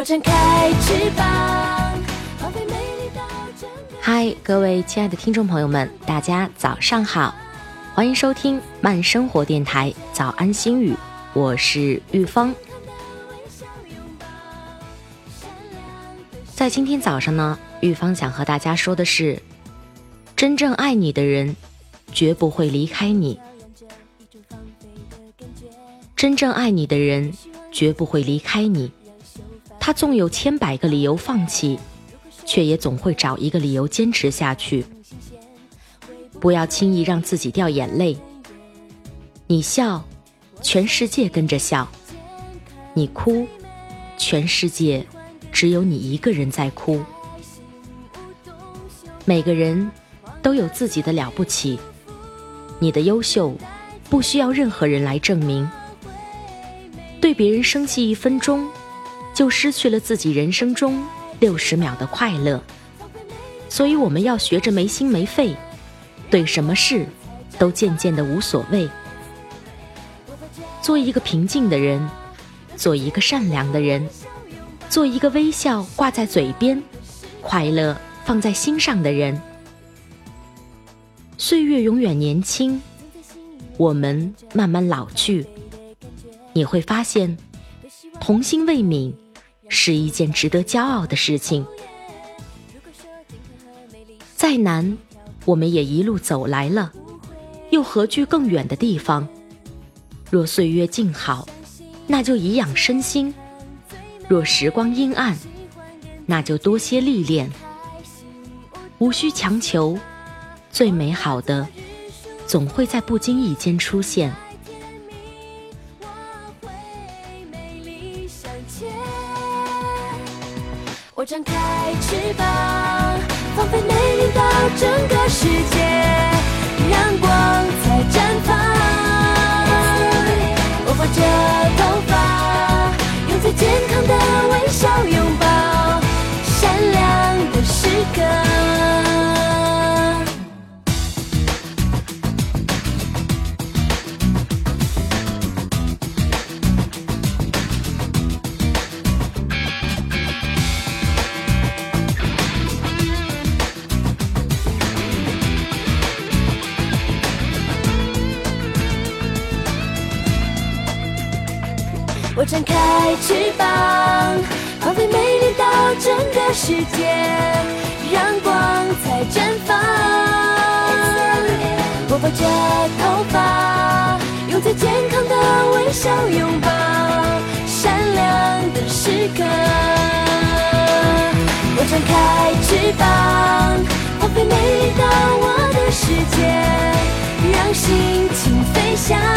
我展开翅膀，放飞美丽到嗨，各位亲爱的听众朋友们，大家早上好，欢迎收听慢生活电台早安心语，我是玉芳。在今天早上呢，玉芳想和大家说的是，真正爱你的人，绝不会离开你；真正爱你的人，绝不会离开你。他纵有千百个理由放弃，却也总会找一个理由坚持下去。不要轻易让自己掉眼泪。你笑，全世界跟着笑；你哭，全世界只有你一个人在哭。每个人都有自己的了不起，你的优秀不需要任何人来证明。对别人生气一分钟。就失去了自己人生中六十秒的快乐，所以我们要学着没心没肺，对什么事都渐渐的无所谓，做一个平静的人，做一个善良的人，做一个微笑挂在嘴边，快乐放在心上的人。岁月永远年轻，我们慢慢老去，你会发现，童心未泯。是一件值得骄傲的事情。再难，我们也一路走来了，又何惧更远的地方？若岁月静好，那就颐养身心；若时光阴暗，那就多些历练。无需强求，最美好的，总会在不经意间出现。我张开翅膀，放飞美丽到整个世界，阳光在绽放。我把着头发，用最健康的微笑拥抱善良的时刻。我张开翅膀放飞美丽到整个世界让光彩绽放。我拨着头发用最健康的微笑拥抱善良的时刻。我张开翅膀放飞美丽到我的世界让心情飞翔。